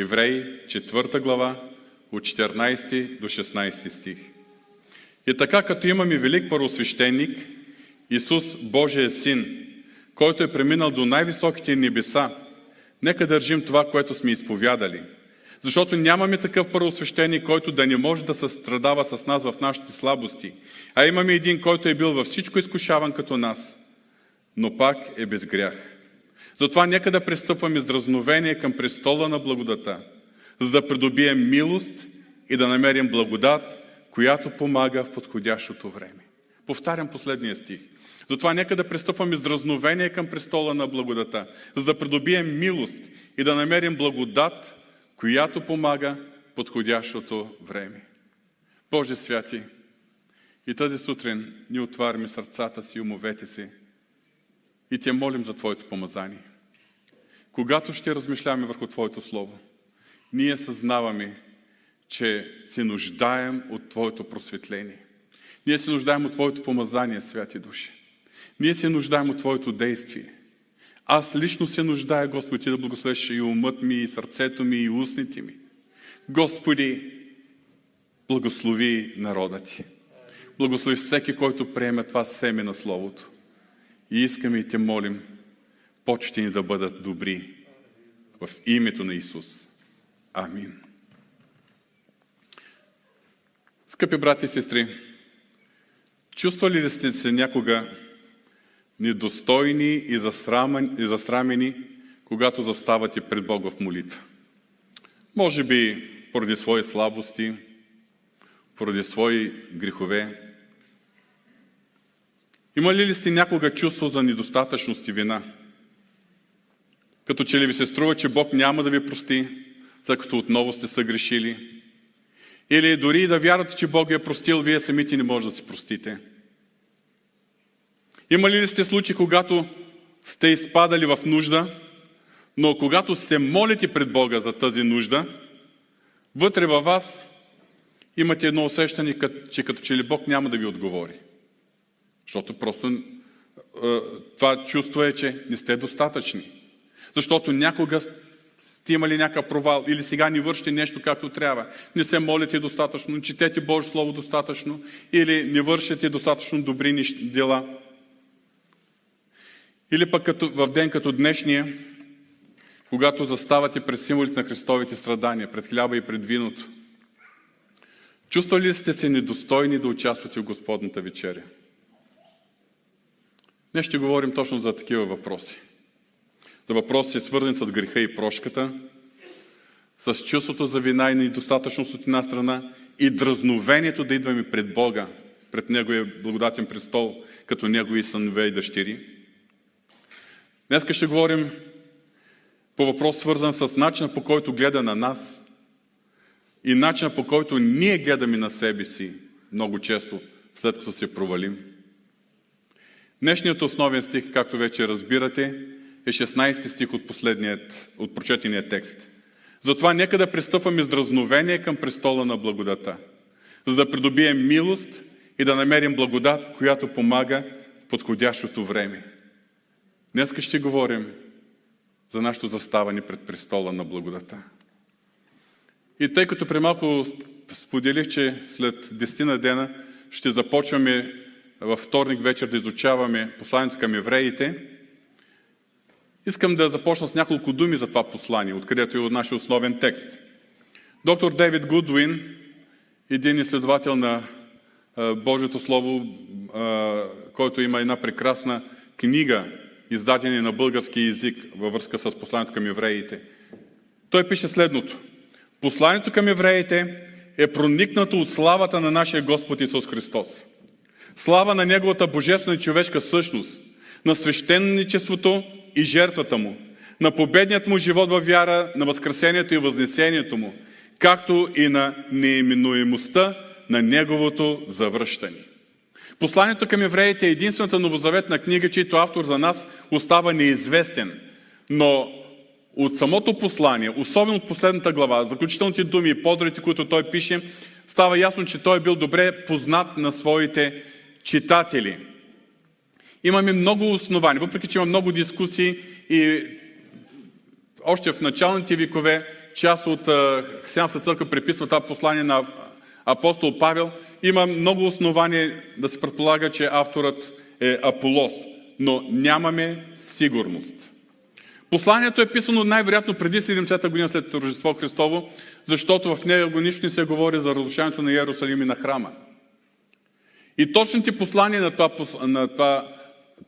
Евреи, 4 глава, от 14 до 16 стих. И така, като имаме велик първосвещеник, Исус, Божия син, който е преминал до най-високите небеса, нека държим това, което сме изповядали. Защото нямаме такъв първосвещеник, който да не може да се страдава с нас в нашите слабости, а имаме един, който е бил във всичко изкушаван като нас, но пак е без грях. Затова нека да пристъпваме с дразновение към престола на благодата, за да придобием милост и да намерим благодат, която помага в подходящото време. Повтарям последния стих. Затова нека да пристъпваме с дразновение към престола на благодата, за да придобием милост и да намерим благодат, която помага в подходящото време. Боже святи, и тази сутрин ни отваряме сърцата си умовете си и те молим за Твоето помазание. Когато ще размишляваме върху Твоето Слово, ние съзнаваме, че се нуждаем от Твоето просветление. Ние се нуждаем от Твоето помазание, святи души. Ние се нуждаем от Твоето действие. Аз лично се нуждая, Господи, Ти да благословиш и умът ми, и сърцето ми, и устните ми. Господи, благослови народа Ти. Благослови всеки, който приеме това семе на Словото. И искаме и Те молим, почти ни да бъдат добри в името на Исус. Амин. Скъпи брати и сестри, чувствали ли сте се някога недостойни и засрамени, когато заставате пред Бога в молитва? Може би поради свои слабости, поради свои грехове. Имали ли сте някога чувство за недостатъчност и вина? Като че ли ви се струва, че Бог няма да ви прости, след като отново сте съгрешили? Или дори да вярвате, че Бог ви е простил, вие самите не може да си простите. Има ли сте случаи, когато сте изпадали в нужда, но когато се молите пред Бога за тази нужда, вътре във вас имате едно усещане, че като че ли Бог няма да ви отговори. Защото просто това чувство е, че не сте достатъчни. Защото някога сте имали някакъв провал или сега ни вършите нещо както трябва. Не се молите достатъчно, не четете Божие Слово достатъчно или не вършите достатъчно добри дела. Или пък като, в ден като днешния, когато заставате пред символите на Христовите страдания, пред хляба и пред виното. Чувствали ли сте се недостойни да участвате в Господната вечеря? Днес ще говорим точно за такива въпроси за въпроси, свързани с греха и прошката, с чувството за вина и недостатъчност от една страна и дразновението да идваме пред Бога, пред Неговия благодатен престол, като Негови сънове и дъщери. Днес ще говорим по въпрос, свързан с начина по който гледа на нас и начина по който ние гледаме на себе си много често, след като се провалим. Днешният основен стих, както вече разбирате, е 16 стих от последният, от прочетения текст. Затова нека да пристъпваме с дразновение към престола на благодата, за да придобием милост и да намерим благодат, която помага в подходящото време. Днес ще говорим за нашето заставане пред престола на благодата. И тъй като при малко споделих, че след 10 на дена ще започваме във вторник вечер да изучаваме посланието към евреите, Искам да започна с няколко думи за това послание, откъдето е от нашия основен текст. Доктор Дейвид Гудуин, един изследовател на Божието Слово, който има една прекрасна книга, издадена на български язик във връзка с посланието към евреите. Той пише следното. Посланието към евреите е проникнато от славата на нашия Господ Исус Христос. Слава на Неговата божествена и човешка същност, на свещеничеството и жертвата му, на победният му живот във вяра, на възкресението и възнесението му, както и на неименуемостта на неговото завръщане. Посланието към евреите е единствената новозаветна книга, чийто автор за нас остава неизвестен. Но от самото послание, особено от последната глава, заключителните думи и подрите, които той пише, става ясно, че той е бил добре познат на своите читатели – Имаме много основания, въпреки че има много дискусии и още в началните векове част от Християнска църква приписва това послание на апостол Павел, има много основания да се предполага, че авторът е Аполос, но нямаме сигурност. Посланието е писано най-вероятно преди 70-та година след Рождество Христово, защото в него нищо не се говори за разрушаването на Иерусалим и на храма. И точните послания на това, на това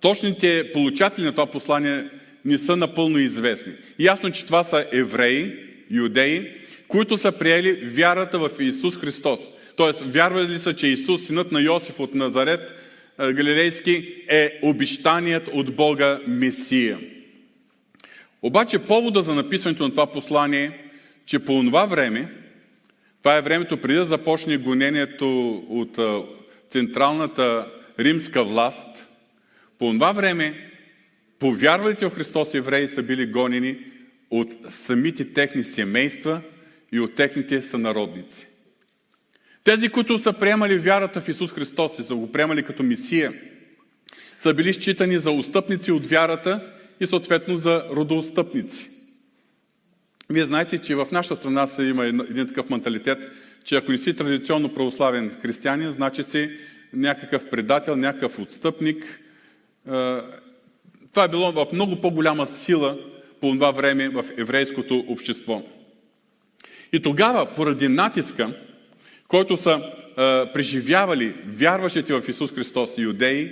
точните получатели на това послание не са напълно известни. Ясно, че това са евреи, юдеи, които са приели вярата в Исус Христос. Тоест, вярвали са, че Исус, синът на Йосиф от Назарет, Галилейски, е обещаният от Бога Месия. Обаче повода за написването на това послание е, че по това време, това е времето преди да започне гонението от централната римска власт, по това време повярвалите в Христос евреи са били гонени от самите техни семейства и от техните сънародници. Тези, които са приемали вярата в Исус Христос и са го приемали като Месия, са били считани за устъпници от вярата и съответно за родоустъпници. Вие знаете, че в нашата страна се има един такъв менталитет, че ако не си традиционно православен християнин, значи си някакъв предател, някакъв отстъпник. Това е било в много по-голяма сила по това време в еврейското общество. И тогава, поради натиска, който са преживявали вярващите в Исус Христос иудеи,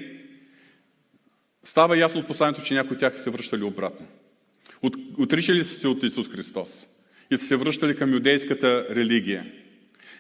става ясно от посланието, че някои от тях са се връщали обратно. От, отричали са се от Исус Христос и са се връщали към юдейската религия.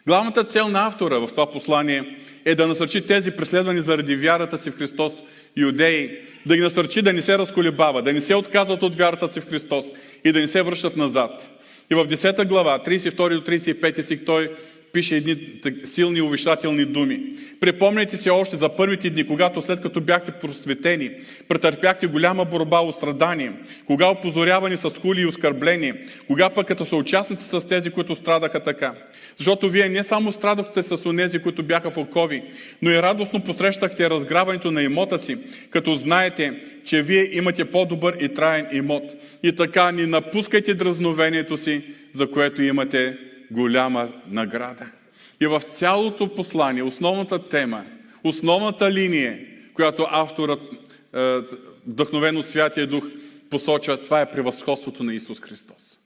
Главната цел на автора в това послание е да насърчи тези преследвани заради вярата си в Христос юдеи, да ги насърчи да не се разколебава, да не се отказват от вярата си в Христос и да не се връщат назад. И в 10 глава, 32 до 35 стих, той пише едни силни увещателни думи. Припомняйте си още за първите дни, когато след като бяхте просветени, претърпяхте голяма борба от страдание, кога опозорявани с хули и оскърбление, кога пък като са участници с тези, които страдаха така. Защото вие не само страдахте с онези, които бяха в окови, но и радостно посрещахте разграването на имота си, като знаете, че вие имате по-добър и траен имот. И така ни напускайте дразновението си, за което имате голяма награда. И в цялото послание, основната тема, основната линия, която авторът, е, вдъхновен от Святия Дух, посочва, това е превъзходството на Исус Христос.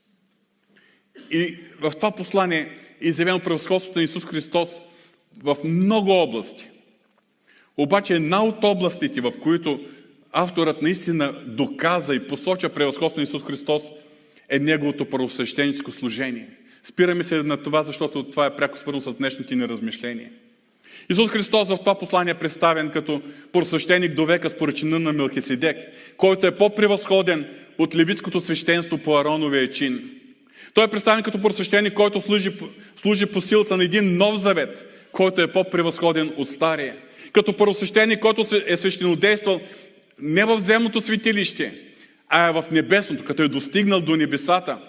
И в това послание е изявено превъзходството на Исус Христос в много области. Обаче една от областите, в които авторът наистина доказа и посоча превъзходството на Исус Христос, е Неговото първосвещеническо служение – Спираме се на това, защото това е пряко свързано с днешните ни размишления. Исус Христос в това послание е представен като просвещеник до века според чина на Мелхиседек, който е по-превъзходен от левитското свещенство по Ароновия чин. Той е представен като просвещеник, който служи, служи по силата на един нов завет, който е по-превъзходен от стария. Като първосвещеник, който е свещенодействал не в земното светилище, а е в небесното, като е достигнал до небесата –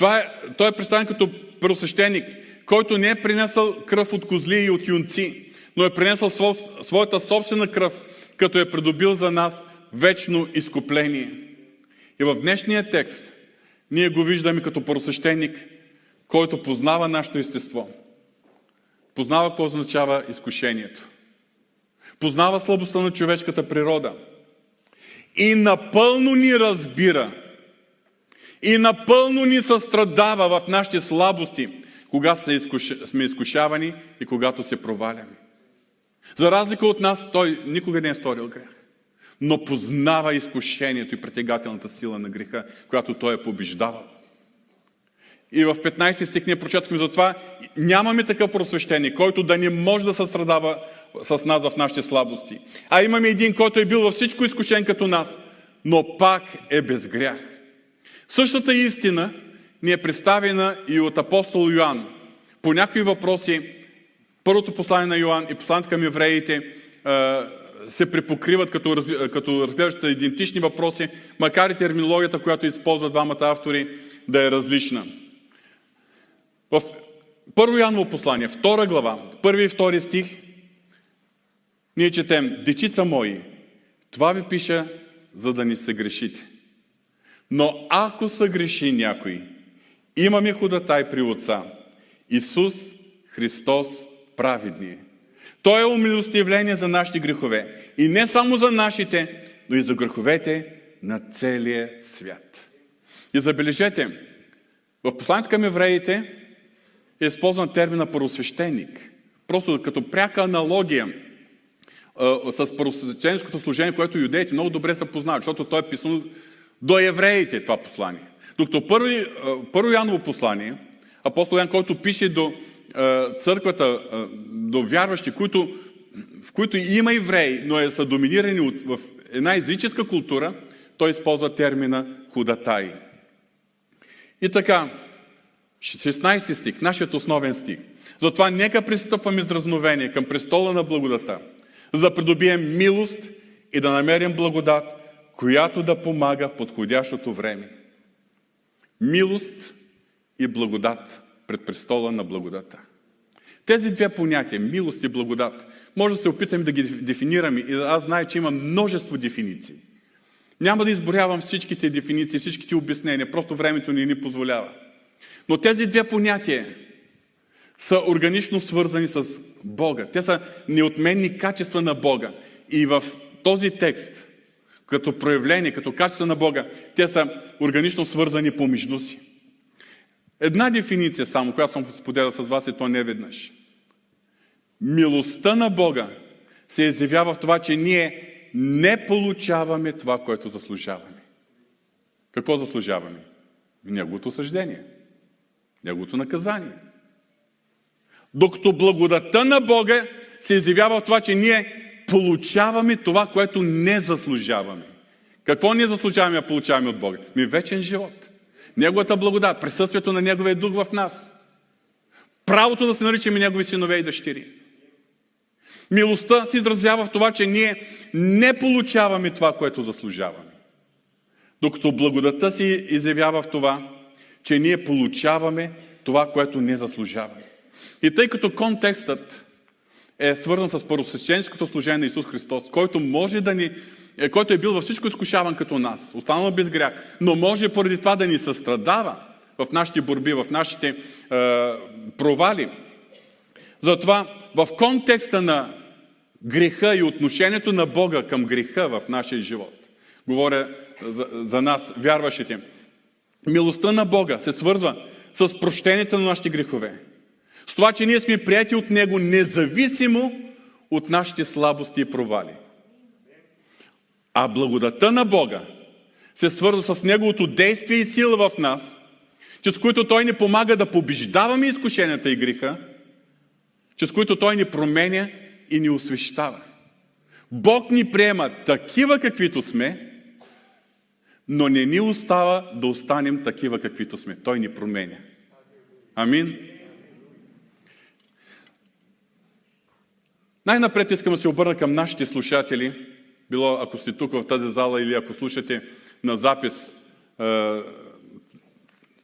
това е, той е представен като първосвещеник, който не е принесъл кръв от козли и от юнци, но е принесъл своята собствена кръв, като е придобил за нас вечно изкупление. И в днешния текст ние го виждаме като първосвещеник, който познава нашето естество. Познава какво означава изкушението. Познава слабостта на човешката природа. И напълно ни разбира – и напълно ни състрадава в нашите слабости, когато сме изкушавани и когато се проваляме. За разлика от нас, той никога не е сторил грех, но познава изкушението и притегателната сила на греха, която той е побеждавал. И в 15 стих ние прочетахме за това, нямаме такъв просвещение, който да не може да състрадава с нас в нашите слабости. А имаме един, който е бил във всичко изкушен като нас, но пак е без грях. Същата истина ни е представена и от апостол Йоанн. По някои въпроси, първото послание на Йоанн и посланието към евреите се препокриват като, като разглеждат идентични въпроси, макар и терминологията, която използват двамата автори, да е различна. В първо Яново послание, втора глава, първи и втори стих, ние четем, дечица мои, това ви пиша, за да ни се грешите. Но ако съгреши някой, имаме ходатай при Отца. Исус Христос праведния. Той е умилостивление за нашите грехове. И не само за нашите, но и за греховете на целия свят. И забележете, в посланието към евреите е използван термина първосвещеник. Просто като пряка аналогия с първосвещенското служение, което юдеите много добре са познават, защото то е писано до евреите това послание. Докато първо, първо Яново послание, апостол Ян, който пише до църквата, до вярващи, които, в които има евреи, но е, са доминирани от, в една езическа култура, той използва термина худатай. И така, 16 стих, нашият основен стих. Затова нека пристъпваме с дразновение към престола на благодата, за да придобием милост и да намерим благодат, която да помага в подходящото време. Милост и благодат пред престола на благодата. Тези две понятия, милост и благодат, може да се опитаме да ги дефинираме. И аз знае, че има множество дефиниции. Няма да изборявам всичките дефиниции, всичките обяснения, просто времето ни ни позволява. Но тези две понятия са органично свързани с Бога. Те са неотменни качества на Бога. И в този текст, като проявление, като качество на Бога, те са органично свързани помежду си. Една дефиниция само, която съм споделял с вас и то не веднъж. Милостта на Бога се изявява в това, че ние не получаваме това, което заслужаваме. Какво заслужаваме? Неговото съждение, Неговото наказание. Докато благодата на Бога се изявява в това, че ние получаваме това, което не заслужаваме. Какво ние заслужаваме да получаваме от Бога? Ми вечен живот. Неговата благодат, присъствието на Неговия дух в нас. Правото да се наричаме Негови синове и дъщери. Милостта се изразява в това, че ние не получаваме това, което заслужаваме. Докато благодата си изявява в това, че ние получаваме това, което не заслужаваме. И тъй като контекстът е свързан с първосвещенското служение на Исус Христос, който може да ни е, който е бил във всичко изкушаван като нас, останал без грях, но може поради това да ни състрадава в нашите борби, в нашите е, провали. Затова в контекста на греха и отношението на Бога към греха в нашия живот, говоря за, за нас, вярващите, милостта на Бога се свързва с прощението на нашите грехове. С това, че ние сме прияти от Него независимо от нашите слабости и провали. А благодата на Бога се свързва с Неговото действие и сила в нас, чрез които Той ни помага да побеждаваме изкушенията и греха, чрез които Той ни променя и ни освещава. Бог ни приема такива, каквито сме, но не ни остава да останем такива, каквито сме. Той ни променя. Амин. Най-напред искам да се обърна към нашите слушатели – било ако сте тук в тази зала или ако слушате на запис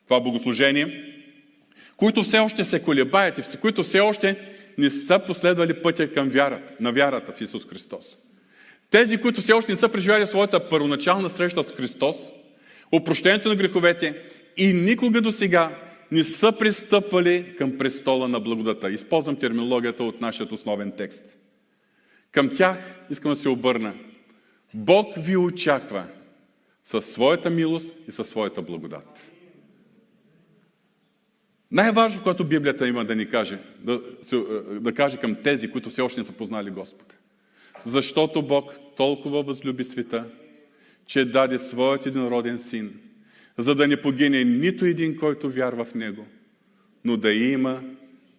това богослужение, които все още се колебаете, които все още не са последвали пътя към вярата, на вярата в Исус Христос. Тези, които все още не са преживяли своята първоначална среща с Христос, опрощението на греховете и никога до сега не са пристъпвали към престола на благодата. Използвам терминологията от нашия основен текст. Към тях искам да се обърна Бог ви очаква със своята милост и със своята благодат. Най-важно, което Библията има да ни каже, да, да каже към тези, които все още не са познали Господ. Защото Бог толкова възлюби света, че даде своят единороден син, за да не погине нито един, който вярва в Него, но да има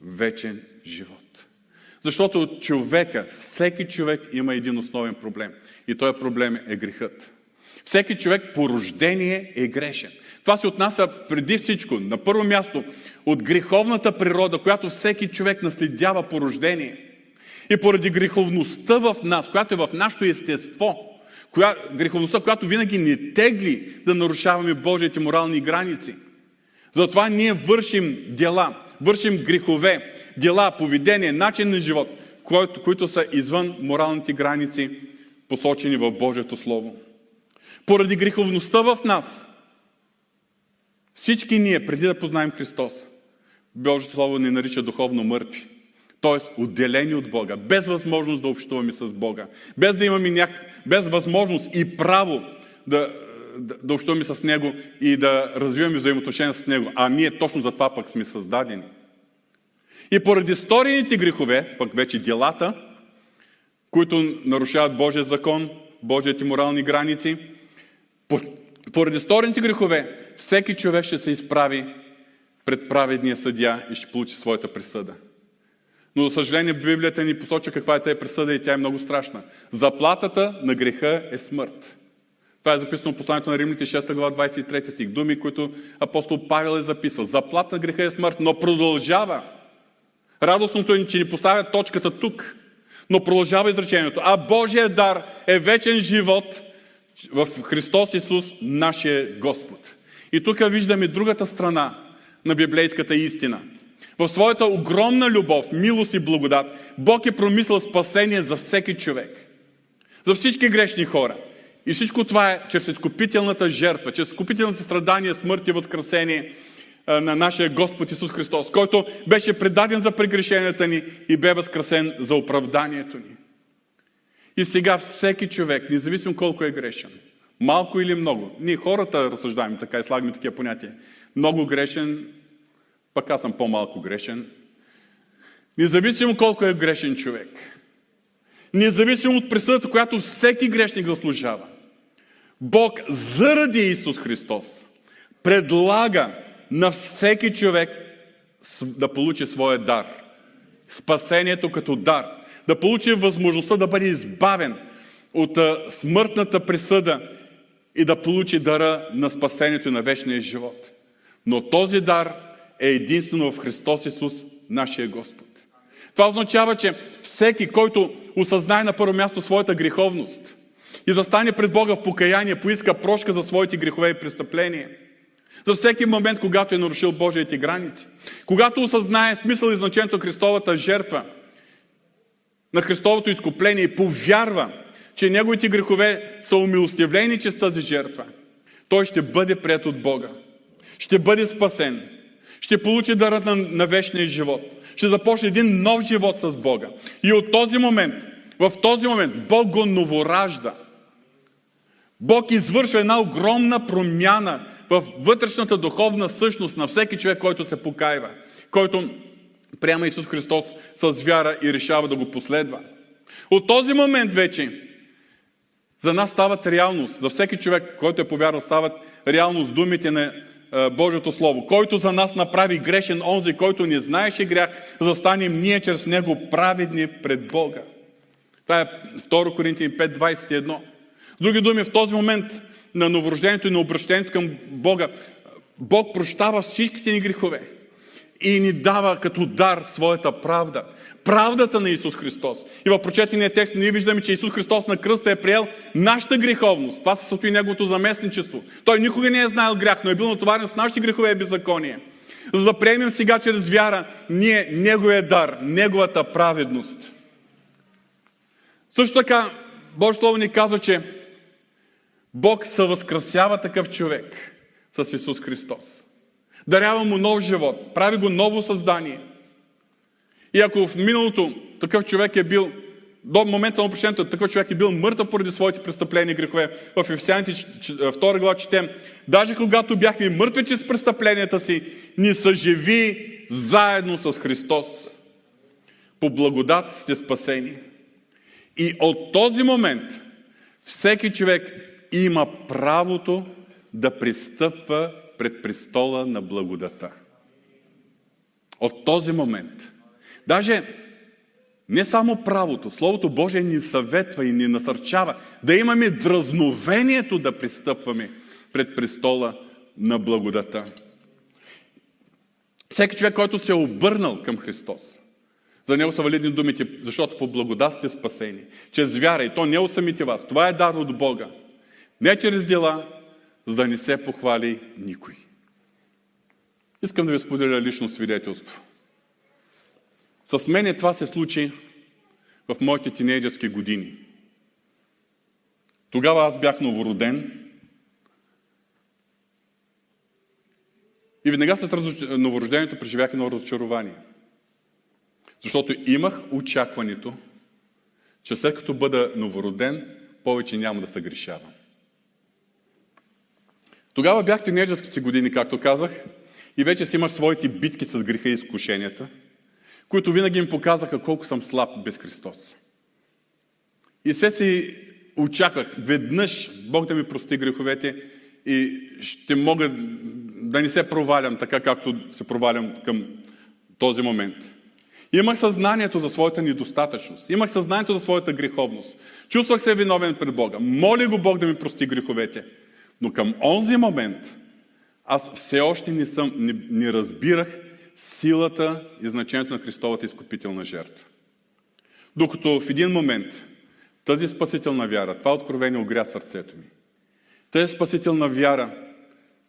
вечен живот. Защото човека, всеки човек има един основен проблем. И този проблем е грехът. Всеки човек по рождение е грешен. Това се отнася преди всичко, на първо място, от греховната природа, която всеки човек наследява по рождение. И поради греховността в нас, която е в нашето естество, коя, греховността, която винаги ни тегли да нарушаваме Божиите морални граници. Затова ние вършим дела, вършим грехове, дела, поведение, начин на живот, които, които са извън моралните граници, посочени в Божието Слово. Поради греховността в нас, Всички ние, преди да познаем Христос, Божието Слово ни нарича духовно мъртви. Тоест, отделени от Бога, без възможност да общуваме с Бога, без да имаме няк... без възможност и право да, да, да общуваме с Него и да развиваме взаимоотношения с Него. А ние точно за това пък сме създадени. И поради сторените грехове, пък вече делата, които нарушават Божия закон, Божиите морални граници, поради сторените грехове, всеки човек ще се изправи пред праведния съдия и ще получи своята присъда. Но, за съжаление, Библията ни посочва каква е тази присъда и тя е много страшна. Заплатата на греха е смърт. Това е записано в посланието на Римните 6 глава 23 стих. Думи, които апостол Павел е записал. Заплата на греха е смърт, но продължава. Радостното е, че ни поставя точката тук. Но продължава изречението. А Божия дар е вечен живот в Христос Исус, нашия Господ. И тук виждаме другата страна на библейската истина. В своята огромна любов, милост и благодат, Бог е промислил спасение за всеки човек. За всички грешни хора. И всичко това е чрез изкупителната жертва, чрез изкупителните страдания, смърт и възкресение на нашия Господ Исус Христос, който беше предаден за прегрешенията ни и бе възкресен за оправданието ни. И сега всеки човек, независимо колко е грешен, малко или много, ние хората разсъждаваме така и слагаме такива понятия, много грешен, пък аз съм по-малко грешен, независимо колко е грешен човек, независимо от присъдата, която всеки грешник заслужава, Бог заради Исус Христос предлага на всеки човек да получи своя дар. Спасението като дар. Да получи възможността да бъде избавен от смъртната присъда и да получи дара на спасението и на вечния живот. Но този дар е единствено в Христос Исус, нашия Господ. Това означава, че всеки, който осъзнае на първо място своята греховност и застане пред Бога в покаяние, поиска прошка за своите грехове и престъпления – за всеки момент, когато е нарушил Божиите граници. Когато осъзнае смисъл и значението на Христовата жертва, на Христовото изкупление и повярва, че неговите грехове са умилостивлени чрез тази жертва, той ще бъде прият от Бога. Ще бъде спасен. Ще получи дарът на, на вечния живот. Ще започне един нов живот с Бога. И от този момент, в този момент, Бог го новоражда. Бог извършва една огромна промяна в вътрешната духовна същност на всеки човек, който се покайва, който приема Исус Христос с вяра и решава да го последва. От този момент вече за нас стават реалност, за всеки човек, който е повярвал, стават реалност думите на Божието Слово. Който за нас направи грешен онзи, който не знаеше грях, за да станем ние чрез него праведни пред Бога. Това е 2 Коринтияни 5.21. С други думи, в този момент на новорождението и на обращението към Бога, Бог прощава всичките ни грехове и ни дава като дар своята правда. Правдата на Исус Христос. И в прочетения текст ние виждаме, че Исус Христос на кръста е приел нашата греховност. Това се състои неговото заместничество. Той никога не е знаел грях, но е бил натоварен с нашите грехове и беззаконие. За да приемем сега чрез вяра ние Неговия дар, Неговата праведност. Също така, Божието Слово ни казва, че Бог възкрасява такъв човек с Исус Христос. Дарява му нов живот, прави го ново създание. И ако в миналото такъв човек е бил, до момента на опрещението, такъв човек е бил мъртъв поради своите престъпления и грехове, в Ефесяните 2 глава четем, даже когато бяхме мъртви чрез престъпленията си, ни съживи заедно с Христос. По благодат сте спасени. И от този момент всеки човек има правото да пристъпва пред престола на благодата. От този момент. Даже не само правото, Словото Божие ни съветва и ни насърчава да имаме дразновението да пристъпваме пред престола на благодата. Всеки човек, който се е обърнал към Христос, за него са валидни думите, защото по благодат сте спасени. Чрез вяра и то не от самите вас. Това е дар от Бога. Не чрез дела, за да не се похвали никой. Искам да ви споделя лично свидетелство. С мене това се случи в моите тинейджерски години. Тогава аз бях новороден И веднага след новорождението преживях едно разочарование. Защото имах очакването, че след като бъда новороден, повече няма да се грешавам. Тогава бях тинейджърските години, както казах, и вече си имах своите битки с греха и изкушенията, които винаги им показаха колко съм слаб без Христос. И се си очаквах веднъж Бог да ми прости греховете и ще мога да не се провалям така, както се провалям към този момент. Имах съзнанието за своята недостатъчност. Имах съзнанието за своята греховност. Чувствах се виновен пред Бога. Моля го Бог да ми прости греховете. Но към онзи момент аз все още не, съм, не, не разбирах силата и значението на Христовата изкупителна жертва. Докато в един момент тази спасителна вяра, това откровение огря сърцето ми. Тази спасителна вяра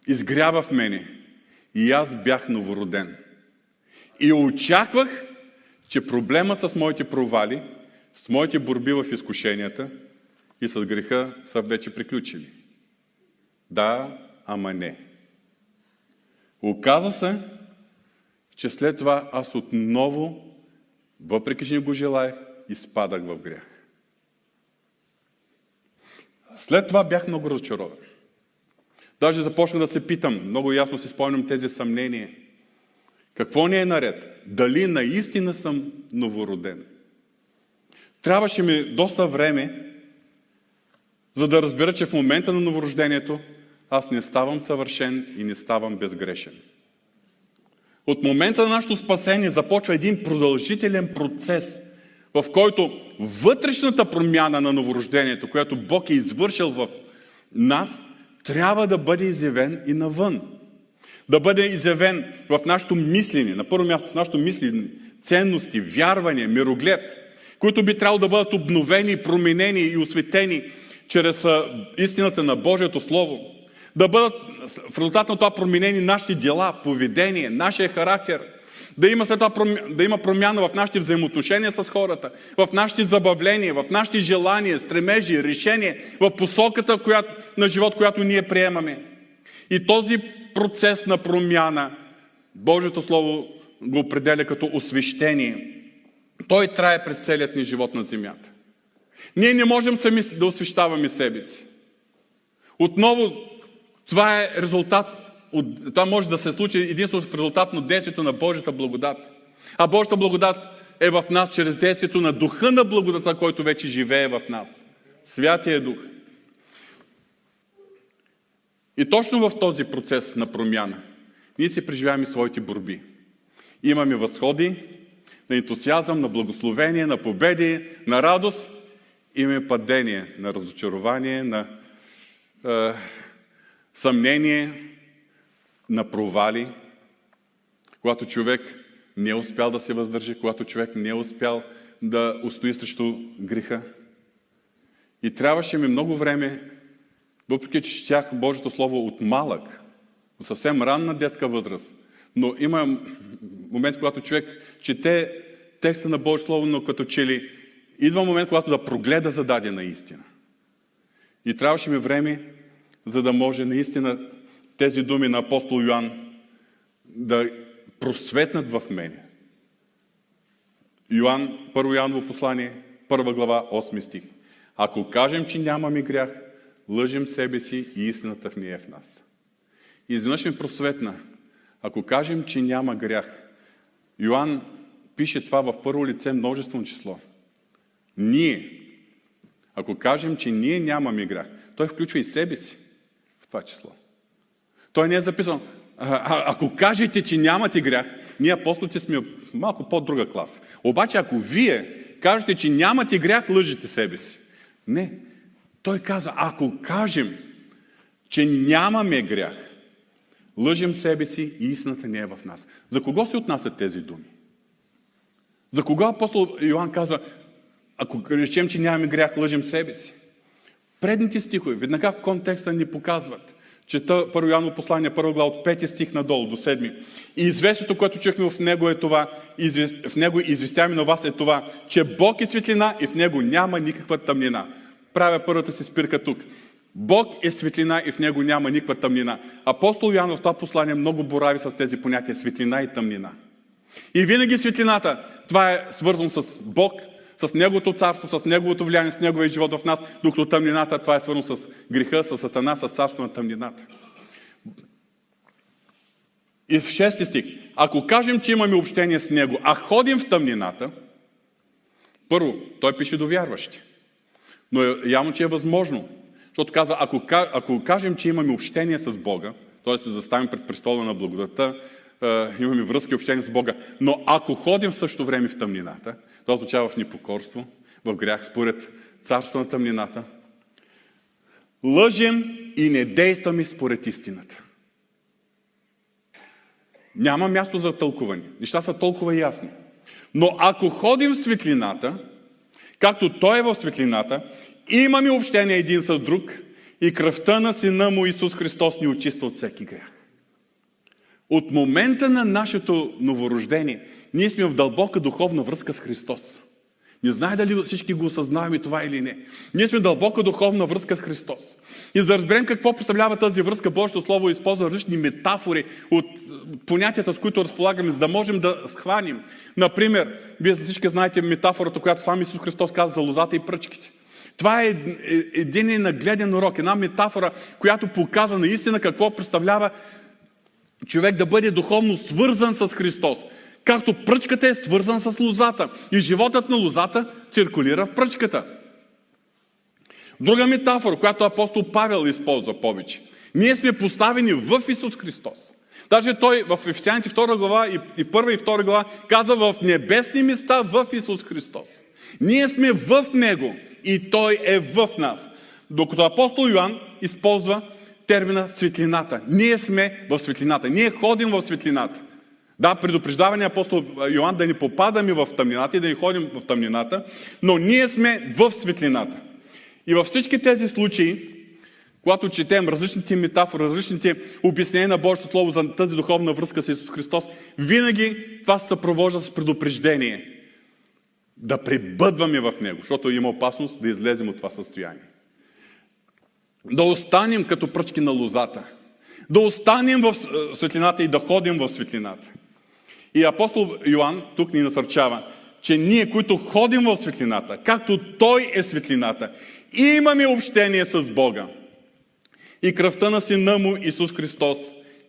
изгрява в мене и аз бях новороден. И очаквах, че проблема с моите провали, с моите борби в изкушенията и с греха са вече приключили. Да, ама не. Оказа се, че след това аз отново, въпреки че не го желаях, изпадах в грях. След това бях много разочарован. Даже започна да се питам, много ясно си спомням тези съмнения. Какво не е наред? Дали наистина съм новороден? Трябваше ми доста време, за да разбера, че в момента на новорождението аз не ставам съвършен и не ставам безгрешен. От момента на нашето спасение започва един продължителен процес, в който вътрешната промяна на новорождението, която Бог е извършил в нас, трябва да бъде изявен и навън. Да бъде изявен в нашето мислене, на първо място в нашето мислене, ценности, вярване, мироглед, които би трябвало да бъдат обновени, променени и осветени чрез истината на Божието Слово да бъдат в резултат на това променени нашите дела, поведение, нашия характер, да има, след това, да има промяна в нашите взаимоотношения с хората, в нашите забавления, в нашите желания, стремежи, решения, в посоката която, на живот, която ние приемаме. И този процес на промяна, Божието Слово го определя като освещение. Той трае през целият ни живот на земята. Ние не можем сами да освещаваме себе си. Отново това е резултат, от, това може да се случи единствено в резултат на действието на Божията благодат. А Божията благодат е в нас чрез действието на духа на благодата, който вече живее в нас. Святия дух. И точно в този процес на промяна ние си преживяваме своите борби. Имаме възходи на ентусиазъм, на благословение, на победи, на радост. Имаме падение на разочарование, на е, съмнение, на провали, когато човек не е успял да се въздържи, когато човек не е успял да устои срещу греха. И трябваше ми много време, въпреки че четях Божието Слово от малък, от съвсем ранна детска възраст, но има момент, когато човек чете текста на Божието Слово, но като че ли идва момент, когато да прогледа зададена истина. И трябваше ми време за да може наистина тези думи на апостол Йоанн да просветнат в мене. Йоанн, първо Йоанново послание, първа глава, 8 стих. Ако кажем, че нямаме грях, лъжим себе си и истината в нея е в нас. Изведнъж ми просветна. Ако кажем, че няма грях, Йоанн пише това в първо лице множествено число. Ние, ако кажем, че ние нямаме грях, той включва и себе си това число. Той не е записан. А, ако кажете, че нямате грях, ние апостолите сме малко по-друга класа. Обаче, ако вие кажете, че нямате грях, лъжите себе си. Не. Той каза, ако кажем, че нямаме грях, лъжим себе си и истината не е в нас. За кого се отнасят тези думи? За кого апостол Йоанн каза, ако речем, че нямаме грях, лъжим себе си? Предните стихове, веднага в контекста ни показват. Чета първо Яново послание, първа глава от пети стих надолу до седми. И известието, което чухме в него е това, в него известяваме на вас е това, че Бог е светлина и в него няма никаква тъмнина. Правя първата си спирка тук. Бог е светлина и в него няма никаква тъмнина. Апостол Йоан в това послание много борави с тези понятия светлина и тъмнина. И винаги светлината, това е свързано с Бог, с Неговото царство, с Неговото влияние, с Неговия живот в нас, докато тъмнината, това е свързано с греха, с сатана, с царство на тъмнината. И в 6 стих, ако кажем, че имаме общение с Него, а ходим в тъмнината, първо, той пише до вярващи. Но е, явно, че е възможно. Защото каза, ако, ако кажем, че имаме общение с Бога, т.е. се заставим пред престола на благодата, е, имаме връзки и общение с Бога, но ако ходим в същото време в тъмнината, това означава в непокорство, в грях, според царство на тъмнината, лъжем и не действаме според истината. Няма място за тълкуване. Неща са толкова ясни. Но ако ходим в светлината, както Той е в светлината, имаме общение един с друг и кръвта на Сина му Исус Христос ни очиства от всеки грях. От момента на нашето новорождение, ние сме в дълбока духовна връзка с Христос. Не знае дали всички го осъзнаваме това или не. Ние сме дълбока духовна връзка с Христос. И за да разберем какво представлява тази връзка, Божието Слово използва различни метафори от понятията, с които разполагаме, за да можем да схваним. Например, вие всички знаете метафората, която сам Исус Христос каза за лозата и пръчките. Това е, е един нагледен урок, една метафора, която показва наистина какво представлява човек да бъде духовно свързан с Христос. Както пръчката е свързан с лозата. И животът на лозата циркулира в пръчката. Друга метафора, която апостол Павел използва повече. Ние сме поставени в Исус Христос. Даже той в Ефесяните 2 глава и, и 1 и 2 глава каза в небесни места в Исус Христос. Ние сме в Него и Той е в нас. Докато апостол Йоанн използва термина светлината. Ние сме в светлината. Ние ходим в светлината. Да, предупреждава апостол Йоанн да ни попадаме в тъмнината и да ни ходим в тъмнината, но ние сме в светлината. И във всички тези случаи, когато четем различните метафори, различните обяснения на Божието Слово за тази духовна връзка с Исус Христос, винаги това се съпровожда с предупреждение. Да пребъдваме в Него, защото има опасност да излезем от това състояние. Да останем като пръчки на лозата. Да останем в светлината и да ходим в светлината. И апостол Йоанн тук ни насърчава, че ние, които ходим в светлината, както Той е светлината, имаме общение с Бога. И кръвта на Сина Му, Исус Христос,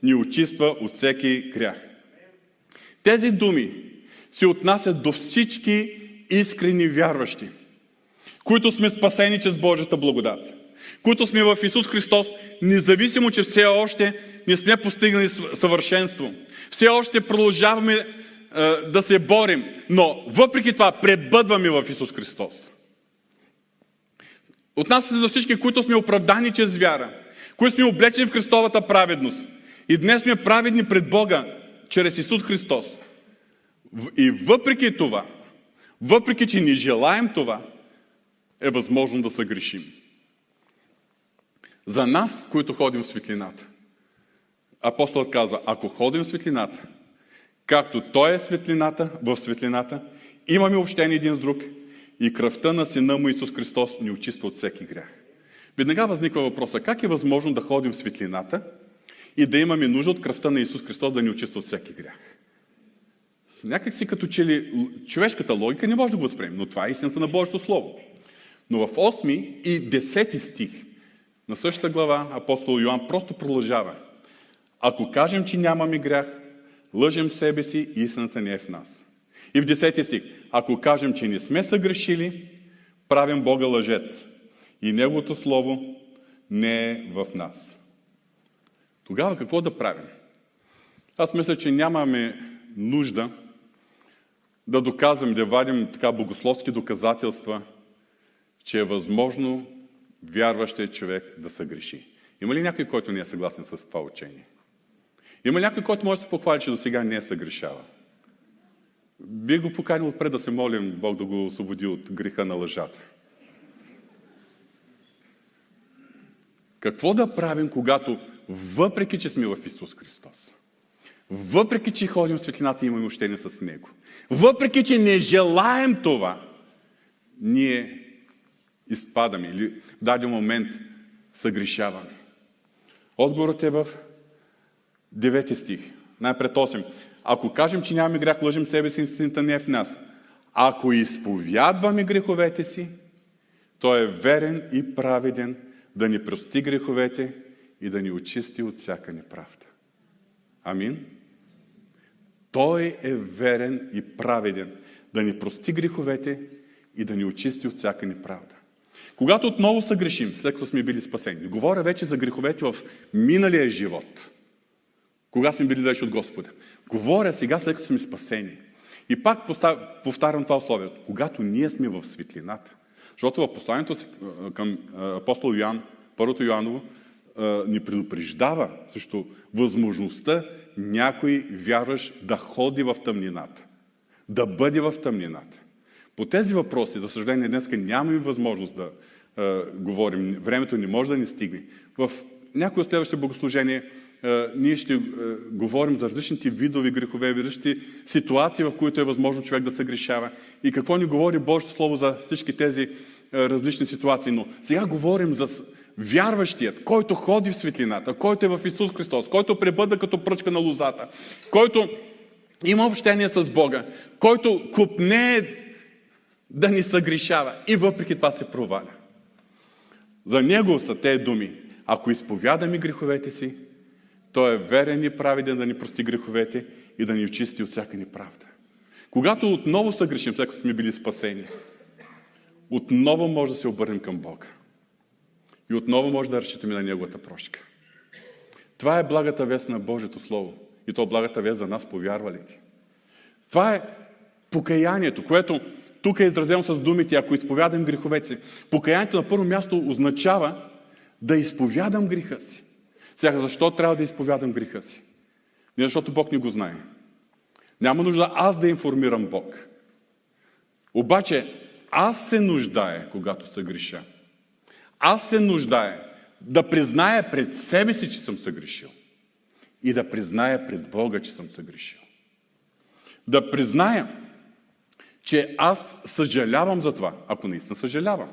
ни очиства от всеки грях. Тези думи се отнасят до всички искрени вярващи, които сме спасени чрез Божията благодат, които сме в Исус Христос, независимо, че все още не сме постигнали съвършенство. Все още продължаваме е, да се борим, но въпреки това пребъдваме в Исус Христос. Отнася се за всички, които сме оправдани чрез вяра, които сме облечени в Христовата праведност. И днес сме праведни пред Бога чрез Исус Христос. И въпреки това, въпреки че не желаем това, е възможно да съгрешим. За нас, които ходим в светлината, апостолът казва, ако ходим в светлината, както Той е светлината, в светлината, имаме общение един с друг и кръвта на Сина му Исус Христос ни очиства от всеки грях. Веднага възниква въпроса, как е възможно да ходим в светлината и да имаме нужда от кръвта на Исус Христос да ни очиства от всеки грях? Някак си като че ли човешката логика не може да го възприемем, но това е истината на Божието Слово. Но в 8 и 10 стих на същата глава апостол Йоан просто продължава. Ако кажем, че нямаме грях, лъжем себе си и истината не е в нас. И в 10 стих. Ако кажем, че не сме съгрешили, правим Бога лъжец. И Неговото Слово не е в нас. Тогава какво да правим? Аз мисля, че нямаме нужда да доказваме, да вадим така богословски доказателства, че е възможно вярващия човек да се греши. Има ли някой, който не е съгласен с това учение? Има ли някой, който може да се похвали, че до сега не е съгрешава? Би го поканил отпред да се молим Бог да го освободи от греха на лъжата. Какво да правим, когато въпреки, че сме в Исус Христос, въпреки, че ходим в светлината и имаме общение с Него, въпреки, че не желаем това, ние изпадаме или в даден момент съгрешаваме? Отговорът е в 9 стих, най-пред 8. Ако кажем, че нямаме грях, лъжим себе си, истината не е в нас. Ако изповядваме греховете си, той е верен и праведен да ни прости греховете и да ни очисти от всяка неправда. Амин? Той е верен и праведен да ни прости греховете и да ни очисти от всяка неправда. Когато отново са грешим, след като сме били спасени, говоря вече за греховете в миналия живот, кога сме били далеч от Господа. Говоря сега, след като сме спасени. И пак повтарям това условие. Когато ние сме в светлината. Защото в посланието си към апостол Йоан, първото Йоаново, ни предупреждава също възможността някой вярваш да ходи в тъмнината, да бъде в тъмнината. По тези въпроси, за съжаление, днес нямаме възможност да е, говорим. Времето не може да ни стигне. В някои от следващите богослужения ние ще е, говорим за различните видови грехове, различни ситуации, в които е възможно човек да се грешава. И какво ни говори Божието Слово за всички тези е, различни ситуации. Но сега говорим за вярващият, който ходи в светлината, който е в Исус Христос, който пребъда като пръчка на лозата, който има общение с Бога, който купне да ни съгрешава и въпреки това се проваля. За Него са те думи. Ако изповядаме греховете си, Той е верен и праведен да ни прости греховете и да ни очисти от всяка неправда. Когато отново съгрешим, след като сме били спасени, отново може да се обърнем към Бога. И отново може да разчитаме на Неговата прошка. Това е благата вест на Божието Слово. И то благата вест за нас, повярвалите. Това е покаянието, което тук е изразено с думите, ако изповядам греховете си. Покаянието на първо място означава да изповядам греха си. Сега, защо трябва да изповядам греха си? Не защото Бог не го знае. Няма нужда аз да информирам Бог. Обаче, аз се нуждая, когато се греша. Аз се нуждая да призная пред себе си, че съм съгрешил. И да призная пред Бога, че съм съгрешил. Да призная, че аз съжалявам за това, ако наистина съжалявам.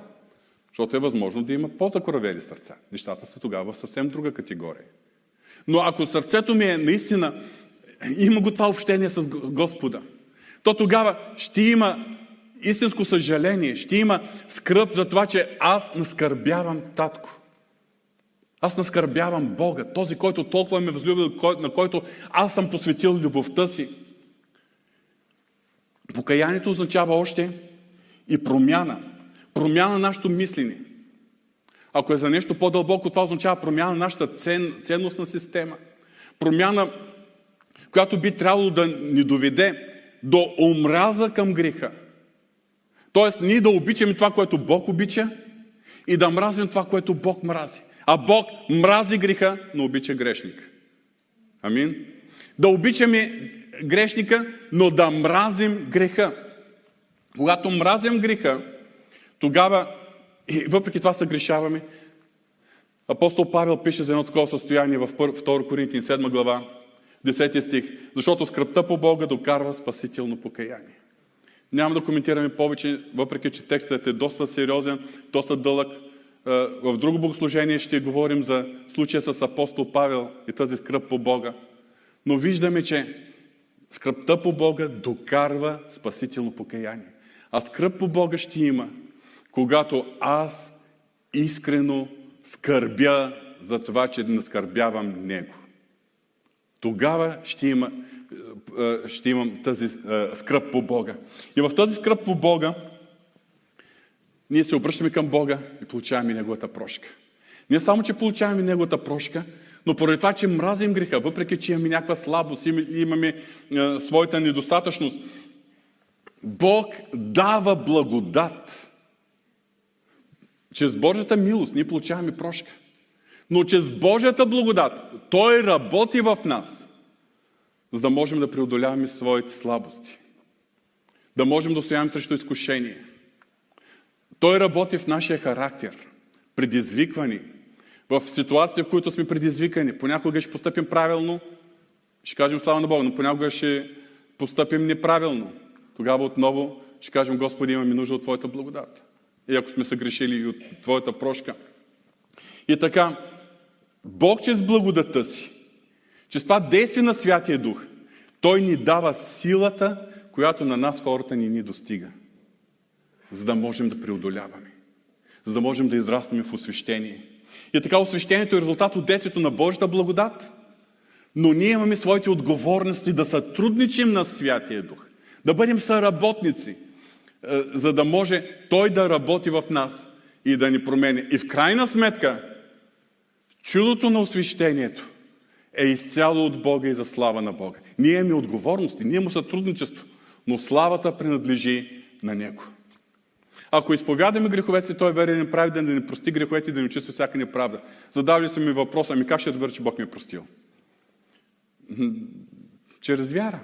Защото е възможно да има по-закоравели сърца. Нещата са тогава в съвсем друга категория. Но ако сърцето ми е наистина, има го това общение с Господа, то тогава ще има истинско съжаление, ще има скръп за това, че аз наскърбявам татко. Аз наскърбявам Бога, този, който толкова ме възлюбил, на който аз съм посветил любовта си. Покаянието означава още и промяна. Промяна на нашето мислене. Ако е за нещо по-дълбоко, това означава промяна на нашата цен, ценностна система. Промяна, която би трябвало да ни доведе до омраза към греха. Тоест, ние да обичаме това, което Бог обича и да мразим това, което Бог мрази. А Бог мрази греха, но обича грешник. Амин. Да обичаме грешника, но да мразим греха. Когато мразим греха, тогава, и въпреки това съгрешаваме, апостол Павел пише за едно такова състояние в 2 Коринтин 7 глава, 10 стих, защото скръпта по Бога докарва спасително покаяние. Няма да коментираме повече, въпреки че текстът е доста сериозен, доста дълъг. В друго богослужение ще говорим за случая с апостол Павел и тази скръп по Бога. Но виждаме, че скръпта по Бога докарва спасително покаяние. А скръп по Бога ще има, когато аз искрено скърбя за това, че не скърбявам Него. Тогава ще, има, е, ще имам тази е, скръп по Бога. И в тази скръп по Бога ние се обръщаме към Бога и получаваме Неговата прошка. Не само, че получаваме Неговата прошка, но поради това, че мразим греха, въпреки, че имаме някаква слабост, имаме своята недостатъчност, Бог дава благодат. Чрез Божията милост ние получаваме прошка. Но чрез Божията благодат Той работи в нас, за да можем да преодоляваме своите слабости. Да можем да стояваме срещу изкушение. Той работи в нашия характер, предизвиквани, в ситуации, в които сме предизвикани. Понякога ще поступим правилно, ще кажем слава на Бога, но понякога ще поступим неправилно. Тогава отново ще кажем, Господи, имаме нужда от Твоята благодат. И ако сме съгрешили и от Твоята прошка. И така, Бог чрез благодата си, чрез това действие на Святия Дух, Той ни дава силата, която на нас хората ни ни достига, за да можем да преодоляваме, за да можем да израстваме в освещение. И така освещението е резултат от действието на Божията благодат, но ние имаме своите отговорности да сътрудничим на Святия Дух, да бъдем съработници, е, за да може Той да работи в нас и да ни промени. И в крайна сметка, чудото на освещението е изцяло от Бога и за слава на Бога. Ние имаме отговорности, ние имаме сътрудничество, но славата принадлежи на Него. Ако изповядаме греховете си, Той е верен и праведен да ни прости греховете и да ни очисти всяка неправда. Задавали се ми въпроса, ами как ще разбера, че Бог ми е простил? Чрез вяра.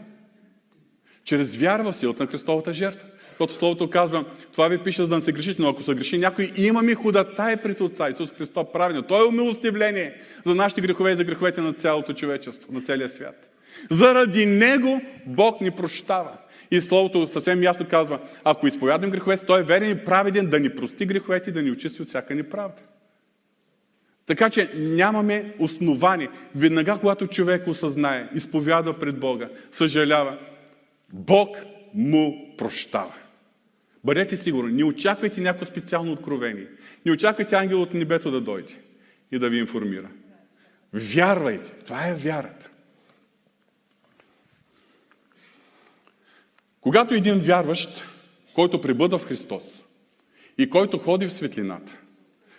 Чрез вяра в силата на Христовата жертва. Защото Словото казва, това ви пише, за да не се грешите, но ако се греши някой, имаме худатай пред Отца, Исус Христос праведен. Той е умилостивление за нашите грехове и за греховете на цялото човечество, на целия свят. Заради Него Бог ни прощава. И Словото съвсем ясно казва, ако изповядам греховете, Той е верен и праведен да ни прости греховете и да ни очисти от всяка неправда. Така че нямаме основание. Веднага, когато човек осъзнае, изповядва пред Бога, съжалява, Бог му прощава. Бъдете сигурни, не очаквайте някакво специално откровение. Не очаквайте ангел от небето да дойде и да ви информира. Вярвайте. Това е вярата. Когато един вярващ, който прибъда в Христос и който ходи в светлината,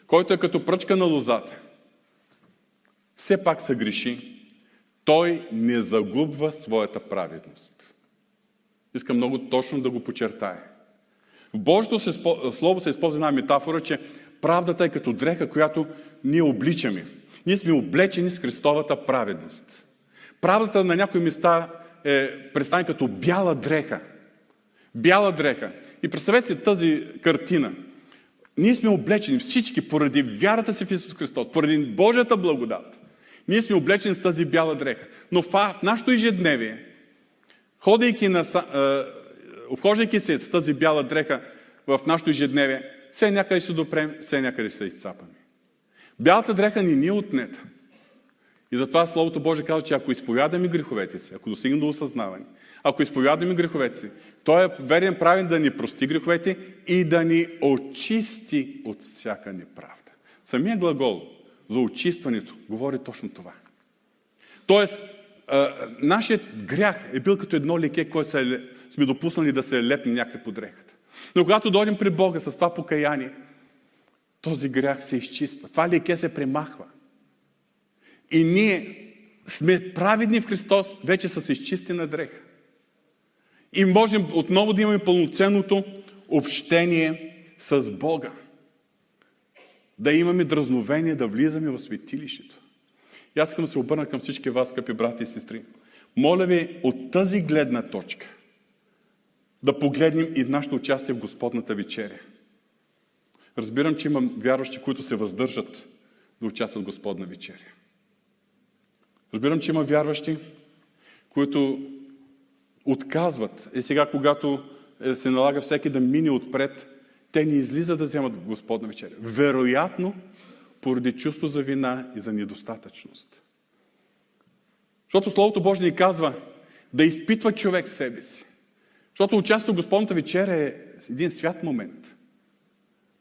който е като пръчка на лозата, все пак се греши, той не загубва своята праведност. Искам много точно да го подчертая. В Божието Слово се използва една метафора, че правдата е като дреха, която ние обличаме. Ние сме облечени с Христовата праведност. Правдата на някои места е представена като бяла дреха. Бяла дреха. И представете си тази картина. Ние сме облечени всички поради вярата си в Исус Христос, поради Божията благодат. Ние сме облечени с тази бяла дреха. Но в нашето ежедневие, ходейки на, обхождайки се с тази бяла дреха в нашото ежедневие, все някъде ще допрем, все някъде ще се изцапаме. Бялата дреха ни ни е отнета. И затова Словото Божие казва, че ако изповядаме греховете си, ако достигнем до осъзнаване, ако изповядаме греховете си, Той е верен правен да ни прости греховете и да ни очисти от всяка неправда. Самия глагол за очистването говори точно това. Тоест, нашият грях е бил като едно леке, което сме допуснали да се лепне някъде под дрехата. Но когато дойдем при Бога с това покаяние, този грях се изчиства. Това леке се премахва. И ние сме праведни в Христос вече с изчистена дреха. И можем отново да имаме пълноценното общение с Бога. Да имаме дразновение да влизаме в светилището. И аз искам да се обърна към всички вас, скъпи брати и сестри. Моля ви от тази гледна точка да погледнем и нашето участие в Господната вечеря. Разбирам, че имам вярващи, които се въздържат да участват в Господна вечеря. Разбирам, че има вярващи, които отказват. И сега, когато е, се налага всеки да мине отпред, те не излизат да вземат Господна вечеря. Вероятно, поради чувство за вина и за недостатъчност. Защото Словото Божие ни казва да изпитва човек себе си. Защото участието в Господната вечеря е един свят момент.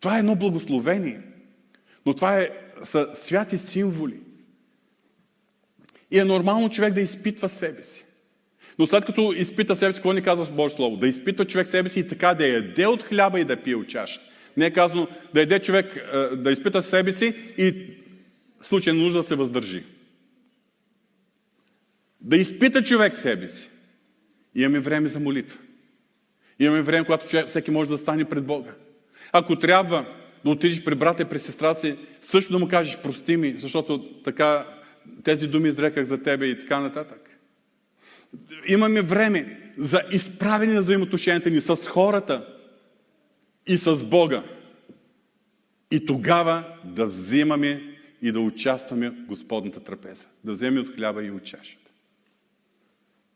Това е едно благословение. Но това е, са святи символи. И е нормално човек да изпитва себе си. Но след като изпита себе си, какво ни казва Божие Слово? Да изпитва човек себе си и така да яде от хляба и да пие от чаша. Не е казано да яде човек, е, да изпита себе си и в случай нужда да се въздържи. Да изпита човек себе си. Имаме време за молитва. Имаме време, когато човек, всеки може да стане пред Бога. Ако трябва да отидеш при брата и при сестра си, също да му кажеш, прости ми, защото така тези думи изреках за тебе и така нататък. Имаме време за изправене на взаимоотношенията ни с хората и с Бога. И тогава да взимаме и да участваме в Господната трапеза. Да вземе от хляба и от чашата.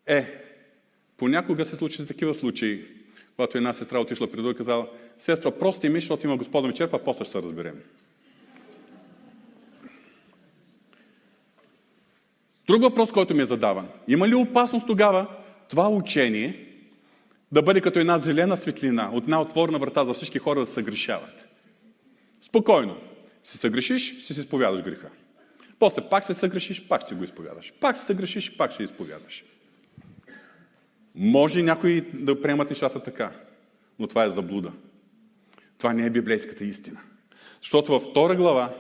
Е, понякога се случат такива случаи, когато една сестра отишла при друга и казала, сестра, прости ми, защото има Господна вечер, а после ще се разберем. Друг въпрос, който ми е задаван. Има ли опасност тогава това учение да бъде като една зелена светлина, от една отворена врата за всички хора да се съгрешават? Спокойно. Си съгрешиш, си се изповядаш греха. После пак се съгрешиш, пак си го изповядаш. Пак се съгрешиш, пак ще изповядаш. Може някои да приемат нещата така, но това е заблуда. Това не е библейската истина. Защото във втора глава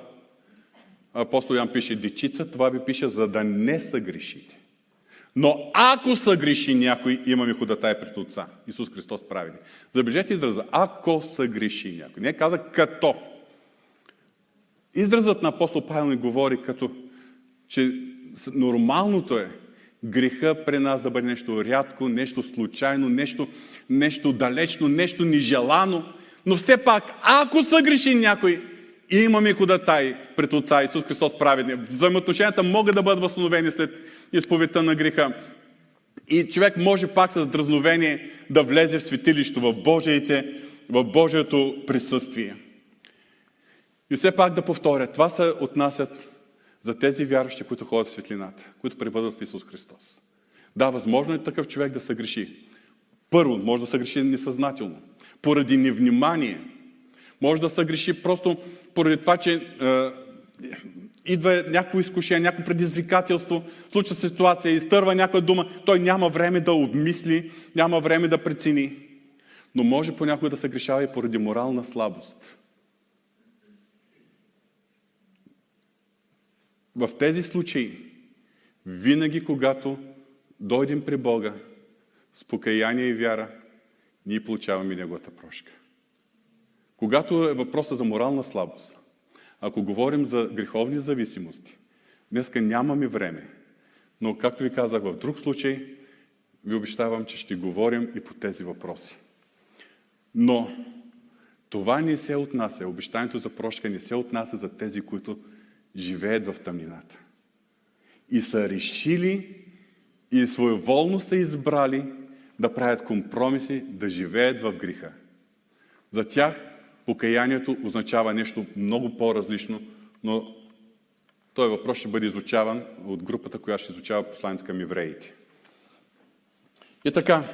апостол Ян пише, дечица, това ви пише, за да не съгрешите. Но ако съгреши някой, имаме ходатай пред Отца. Исус Христос прави? Забележете израза. Ако съгреши някой. Не каза като. Изразът на апостол Павел ни говори като, че нормалното е греха при нас да бъде нещо рядко, нещо случайно, нещо, нещо далечно, нещо нежелано. Но все пак, ако съгреши някой, имаме ходатай пред Отца Исус Христос праведни. Взаимоотношенията могат да бъдат възстановени след изповедта на греха. И човек може пак с дразновение да влезе в светилището, в Божиите, в Божието присъствие. И все пак да повторя, това се отнасят за тези вярващи, които ходят в светлината, които пребъдват в Исус Христос. Да, възможно е такъв човек да се греши. Първо, може да се греши несъзнателно, поради невнимание. Може да се греши просто поради това, че е, идва някакво изкушение, някакво предизвикателство, случва ситуация, изтърва някаква дума, той няма време да обмисли, няма време да прецени. Но може понякога да се грешава и поради морална слабост. В тези случаи, винаги когато дойдем при Бога с покаяние и вяра, ние получаваме Неговата прошка. Когато е въпроса за морална слабост, ако говорим за греховни зависимости, днеска нямаме време, но както ви казах в друг случай, ви обещавам, че ще говорим и по тези въпроси. Но това не се отнася, обещанието за прошка не се отнася за тези, които живеят в тъмнината. И са решили и своеволно са избрали да правят компромиси, да живеят в греха. За тях покаянието означава нещо много по-различно, но този въпрос ще бъде изучаван от групата, която ще изучава посланието към евреите. И така,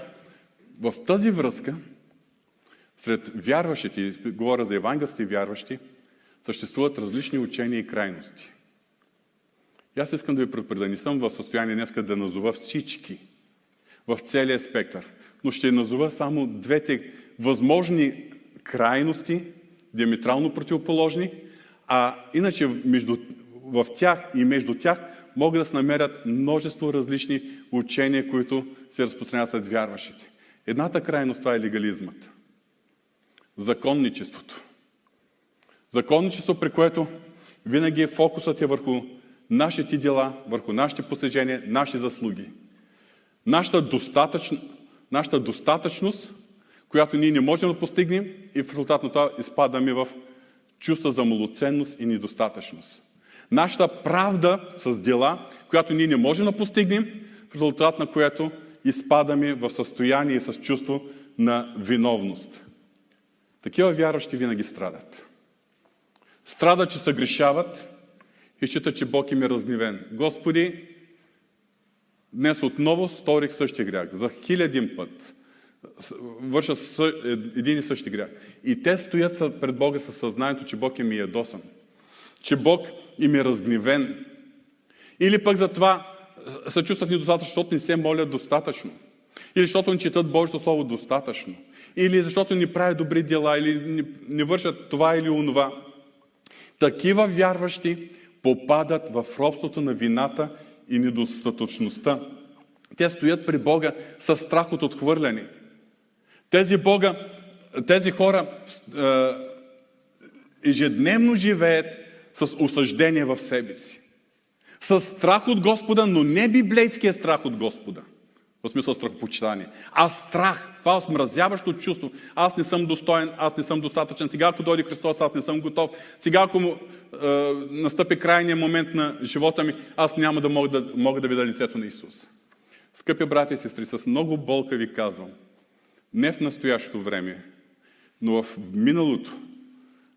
в тази връзка, сред вярващите, говоря за евангелски вярващи, съществуват различни учения и крайности. И аз искам да ви предупредя, не съм в състояние днес да назова всички в целия спектър, но ще назова само двете възможни крайности, диаметрално противоположни, а иначе между, в тях и между тях могат да се намерят множество различни учения, които се разпространяват сред вярващите. Едната крайност това е легализмът. Законничеството. Законничество, при което винаги фокусът е върху нашите дела, върху нашите постижения, наши заслуги. Нашата, достатъчно, нашата достатъчност, която ние не можем да постигнем и в резултат на това изпадаме в чувство за малоценност и недостатъчност. Нашата правда с дела, която ние не можем да постигнем, в резултат на което изпадаме в състояние с чувство на виновност. Такива вярващи винаги страдат. Страдат, че се грешават и считат, че Бог им е разгневен. Господи, днес отново сторих същия грях. За хилядин път върша един и същи грях. И те стоят пред Бога със съзнанието, че Бог е ядосан. Че Бог им е разгневен. Или пък за това се чувстват недостатъчно, защото не се молят достатъчно. Или защото не четат Божието Слово достатъчно. Или защото не правят добри дела, или не, не вършат това или онова. Такива вярващи попадат в робството на вината и недостатъчността. Те стоят при Бога с страх от отхвърляне. Тези, Бога, тези хора е, ежедневно живеят с осъждение в себе си. С страх от Господа, но не библейския страх от Господа. В смисъл страхопочитание. А страх, това смразяващо чувство. Аз не съм достоен, аз не съм достатъчен. Сега, ако дойде Христос, аз не съм готов. Сега, ако му, е, настъпи крайния момент на живота ми, аз няма да мога да, мога да видя лицето на Исус. Скъпи брати и сестри, с много болка ви казвам, не в настоящото време, но в миналото,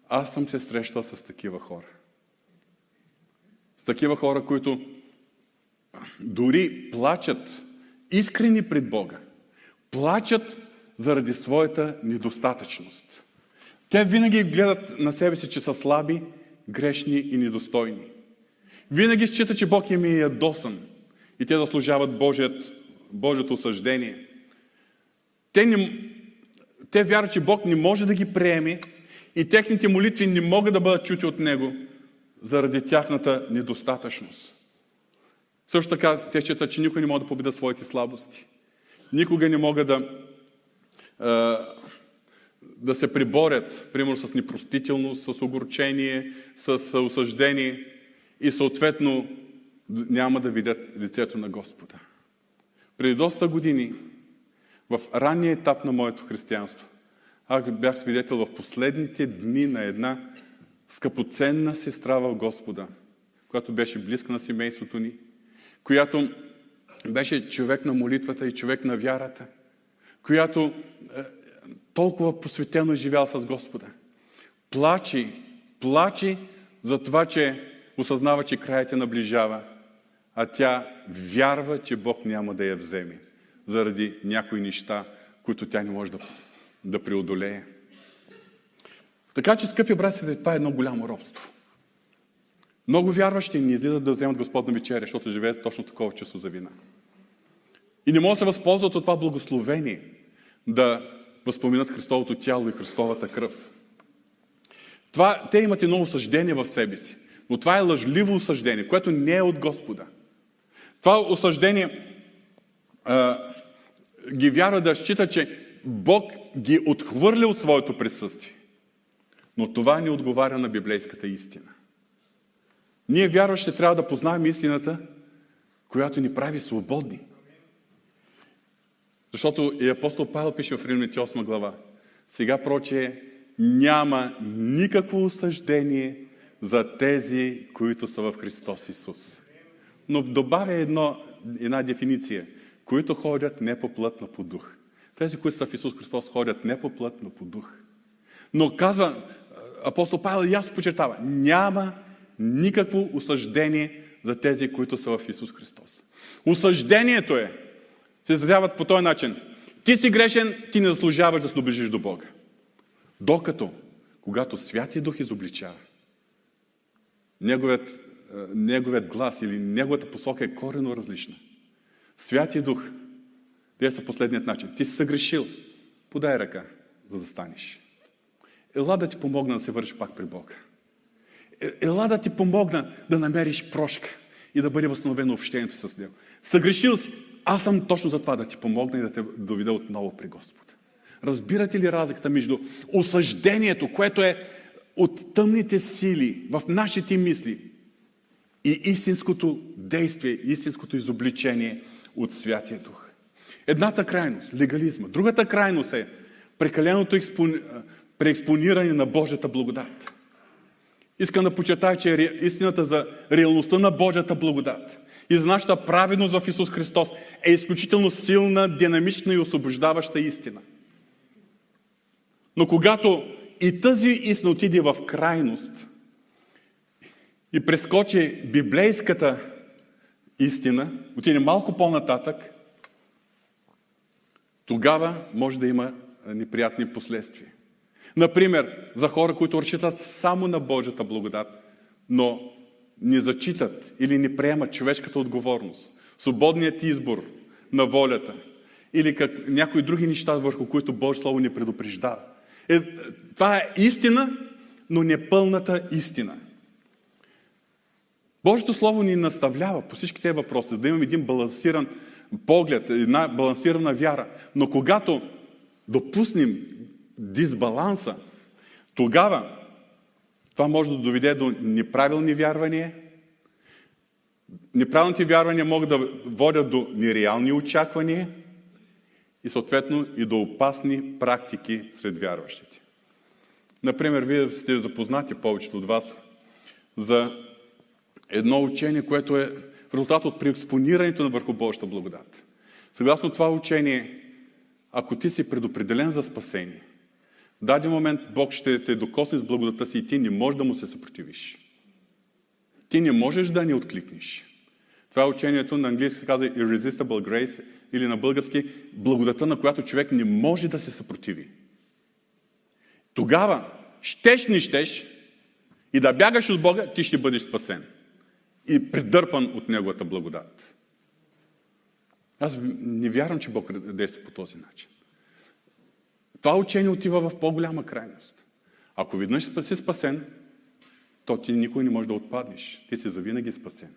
аз съм се срещал с такива хора. С такива хора, които дори плачат искрени пред Бога, плачат заради своята недостатъчност. Те винаги гледат на себе си, че са слаби, грешни и недостойни. Винаги считат, че Бог им е ядосан и те заслужават Божият, Божието осъждение. Те, не, те вярват, че Бог не може да ги приеме и техните молитви не могат да бъдат чути от Него заради тяхната недостатъчност. Също така те считат, че никой не може да победа своите слабости. Никога не могат да, да се приборят, примерно с непростителност, с огорчение, с осъждение и съответно няма да видят лицето на Господа. Преди доста години, в ранния етап на моето християнство, аз бях свидетел в последните дни на една скъпоценна сестра в Господа, която беше близка на семейството ни, която беше човек на молитвата и човек на вярата, която е, толкова посветено е живял с Господа. Плачи, плачи за това, че осъзнава, че краят наближава, а тя вярва, че Бог няма да я вземе заради някои неща, които тя не може да, да преодолее. Така че, скъпи братци, това е едно голямо робство. Много вярващи не излизат да вземат Господна вечеря, защото живеят точно такова чувство за вина. И не могат да се възползват от това благословение да възпоминат Христовото тяло и Христовата кръв. Това, те имат едно осъждение в себе си. Но това е лъжливо осъждение, което не е от Господа. Това осъждение а, ги вярва да счита, че Бог ги отхвърля от своето присъствие. Но това не отговаря на библейската истина. Ние вярващи трябва да познаем истината, която ни прави свободни. Защото и апостол Павел пише в Римляните 8 глава. Сега, проче, няма никакво осъждение за тези, които са в Христос Исус. Но добавя едно, една дефиниция. Които ходят не по плът, но по дух. Тези, които са в Исус Христос, ходят не по плът, но по дух. Но казва, апостол Павел ясно почертава, няма никакво осъждение за тези, които са в Исус Христос. Осъждението е, се изразяват по този начин. Ти си грешен, ти не заслужаваш да се доближиш до Бога. Докато, когато Святия Дух изобличава, неговият, неговият глас или неговата посока е корено различна. Святия Дух действа последният начин. Ти си съгрешил, подай ръка, за да станеш. Ела да ти помогна да се вършиш пак при Бога. Е, ела да ти помогна да намериш прошка и да бъде възстановено общението с Него. Съгрешил си. Аз съм точно за това да ти помогна и да те доведа отново при Господа. Разбирате ли разликата между осъждението, което е от тъмните сили в нашите мисли и истинското действие, истинското изобличение от Святия Дух? Едната крайност – легализма. Другата крайност е прекаленото преекспониране на Божията благодат. Искам да почетая, че истината за реалността на Божията благодат и за нашата праведност в Исус Христос е изключително силна, динамична и освобождаваща истина. Но когато и тази истина отиде в крайност и прескочи библейската истина, отиде малко по-нататък, тогава може да има неприятни последствия. Например, за хора, които разчитат само на Божията благодат, но не зачитат или не приемат човешката отговорност, свободният избор на волята или как, някои други неща, върху които Божие Слово ни предупреждава. Е, това е истина, но не пълната истина. Божието Слово ни наставлява по всички тези въпроси, да имаме един балансиран поглед, една балансирана вяра. Но когато допуснем дисбаланса, тогава това може да доведе до неправилни вярвания. Неправилните вярвания могат да водят до нереални очаквания и съответно и до опасни практики сред вярващите. Например, вие сте запознати повечето от вас за едно учение, което е резултат от преекспонирането на върху Божията благодат. Съгласно това учение, ако ти си предопределен за спасение – в даден момент Бог ще те докосне с благодата си и ти не можеш да му се съпротивиш. Ти не можеш да ни откликнеш. Това е учението на английски се казва Irresistible Grace или на български благодата, на която човек не може да се съпротиви. Тогава, щеш не щеш, и да бягаш от Бога, ти ще бъдеш спасен. И придърпан от Неговата благодат. Аз не вярвам, че Бог действа по този начин. Това учение отива в по-голяма крайност. Ако веднъж си спасен, то ти никой не може да отпаднеш. Ти си завинаги спасен.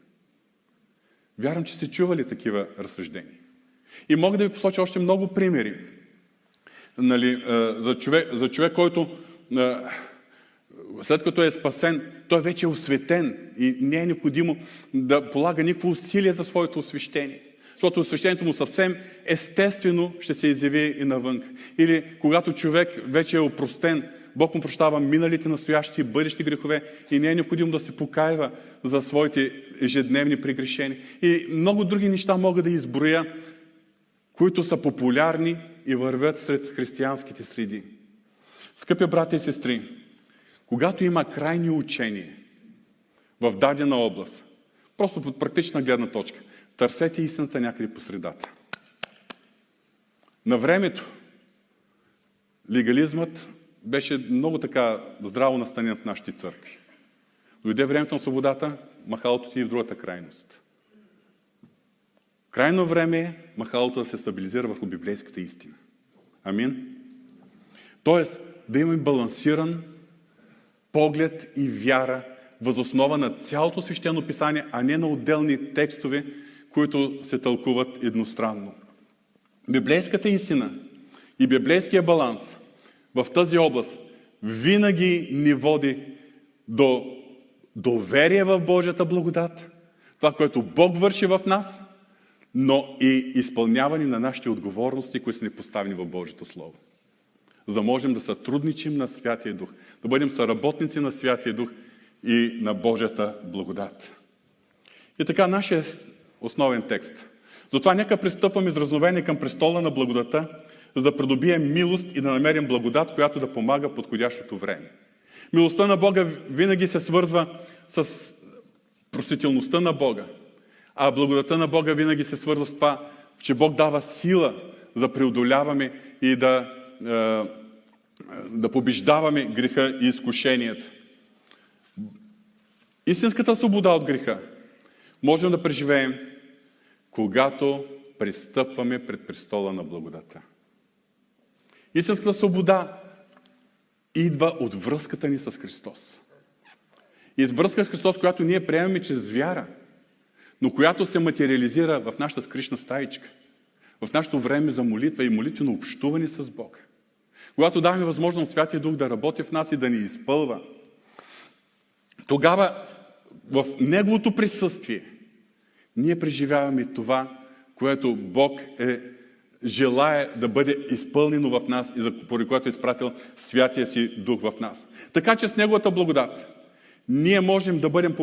Вярвам, че сте чували такива разсъждения. И мога да ви посоча още много примери. Нали, за, човек, за човек, който след като е спасен, той вече е осветен и не е необходимо да полага никакво усилие за своето освещение. Защото освещението му съвсем естествено ще се изяви и навън. Или когато човек вече е опростен, Бог му прощава миналите, настоящи и бъдещи грехове и не е необходимо да се покаива за своите ежедневни прегрешения. И много други неща мога да изброя, които са популярни и вървят сред християнските среди. Скъпи брати и сестри, когато има крайни учения в дадена област, просто под практична гледна точка, търсете истината някъде по средата. На времето легализмът беше много така здраво настанен в нашите църкви. Дойде времето на свободата, махалото ти и в другата крайност. Крайно време е махалото да се стабилизира върху библейската истина. Амин? Тоест, да имаме балансиран поглед и вяра възоснова на цялото свещено писание, а не на отделни текстове, които се тълкуват едностранно. Библейската истина и библейския баланс в тази област винаги ни води до доверие в Божията благодат, това, което Бог върши в нас, но и изпълняване на нашите отговорности, които са ни поставени в Божието Слово за да можем да сътрудничим на Святия Дух, да бъдем съработници на Святия Дух и на Божията благодат. И така, нашия основен текст. Затова нека пристъпваме изразновение към престола на благодата, за да придобием милост и да намерим благодат, която да помага подходящото време. Милостта на Бога винаги се свързва с простителността на Бога. А благодата на Бога винаги се свързва с това, че Бог дава сила за преодоляваме и да да побеждаваме греха и изкушенията. Истинската свобода от греха можем да преживеем, когато пристъпваме пред престола на благодата. Истинската свобода идва от връзката ни с Христос. И връзка с Христос, която ние приемаме чрез вяра, но която се материализира в нашата скришна стаичка, в нашето време за молитва и молитвено общуване с Бога. Когато даваме възможност Святия Дух да работи в нас и да ни изпълва, тогава в Неговото присъствие ние преживяваме това, което Бог е желая да бъде изпълнено в нас и за поради което е изпратил Святия си Дух в нас. Така че с Неговата благодат ние можем да, бъдем,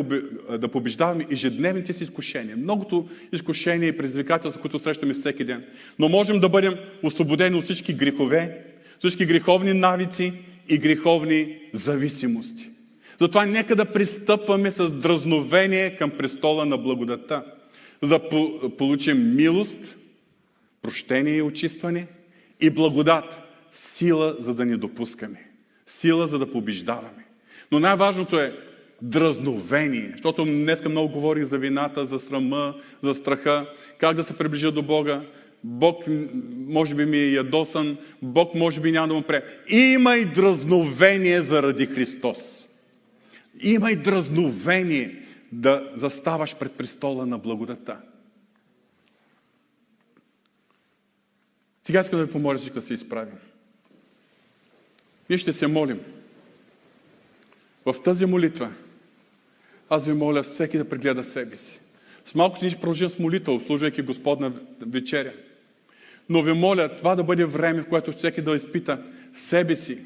да побеждаваме ежедневните си изкушения. Многото изкушения и предизвикателства, които срещаме всеки ден. Но можем да бъдем освободени от всички грехове, всички греховни навици и греховни зависимости. Затова нека да пристъпваме с дразновение към престола на благодата, за да получим милост, прощение и очистване и благодат, сила за да ни допускаме, сила за да побеждаваме. Но най-важното е дразновение, защото днеска много говорих за вината, за срама, за страха, как да се приближа до Бога. Бог може би ми е ядосан, Бог може би няма да му пре. Има и дразновение заради Христос. Има и дразновение да заставаш пред престола на благодата. Сега искам да ви помоля всички да се изправим. Ние ще се молим. В тази молитва аз ви моля всеки да прегледа себе си. С малко ще продължим с молитва, обслужвайки Господна вечеря. Но ви моля това да бъде време, в което всеки да изпита себе си,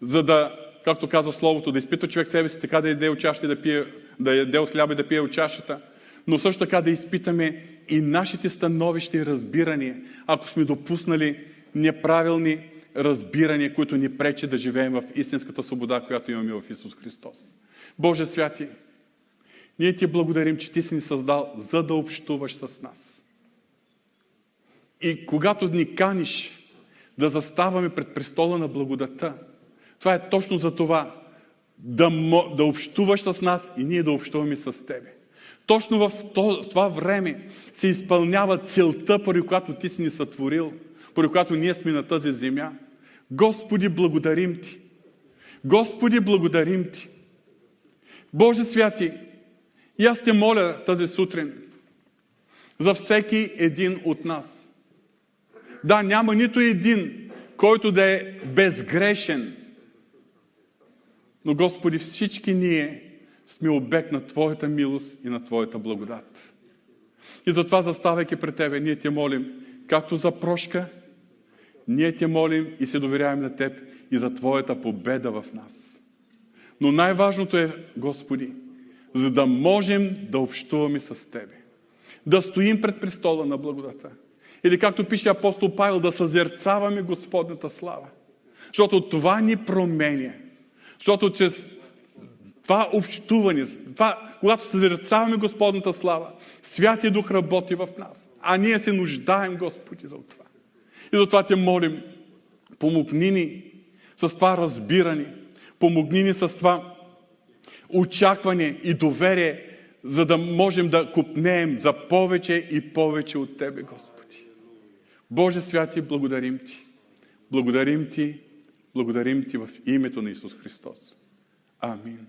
за да, както казва Словото, да изпита човек себе си, така да яде от чашата, да, пие, да яде от хляба и да пие от чашата, но също така да изпитаме и нашите становища и разбирания, ако сме допуснали неправилни разбирания, които ни пречи да живеем в истинската свобода, която имаме в Исус Христос. Боже святи, Ние ти благодарим, че ти си ни създал, за да общуваш с нас. И когато ни каниш да заставаме пред престола на благодата, това е точно за това да, да общуваш с нас и ние да общуваме с Тебе. Точно в това време се изпълнява целта, поради която Ти си ни сътворил, поради която ние сме на тази земя. Господи, благодарим Ти! Господи, благодарим Ти! Боже святи, и аз те моля тази сутрин за всеки един от нас. Да, няма нито един, който да е безгрешен. Но, Господи, всички ние сме обект на Твоята милост и на Твоята благодат. И затова, заставайки пред Тебе, ние Те молим, както за прошка, ние Те молим и се доверяем на Теб и за Твоята победа в нас. Но най-важното е, Господи, за да можем да общуваме с Тебе. Да стоим пред престола на благодата. Или както пише апостол Павел, да съзерцаваме Господната слава. Защото това ни променя. Защото чрез това общуване, това, когато съзерцаваме Господната слава, Святия Дух работи в нас. А ние се нуждаем, Господи, за това. И затова те молим, помогни ни с това разбиране, помогни ни с това очакване и доверие, за да можем да купнеем за повече и повече от Тебе, Господи. Боже святи, благодарим Ти. Благодарим Ти, благодарим Ти в името на Исус Христос. Амин.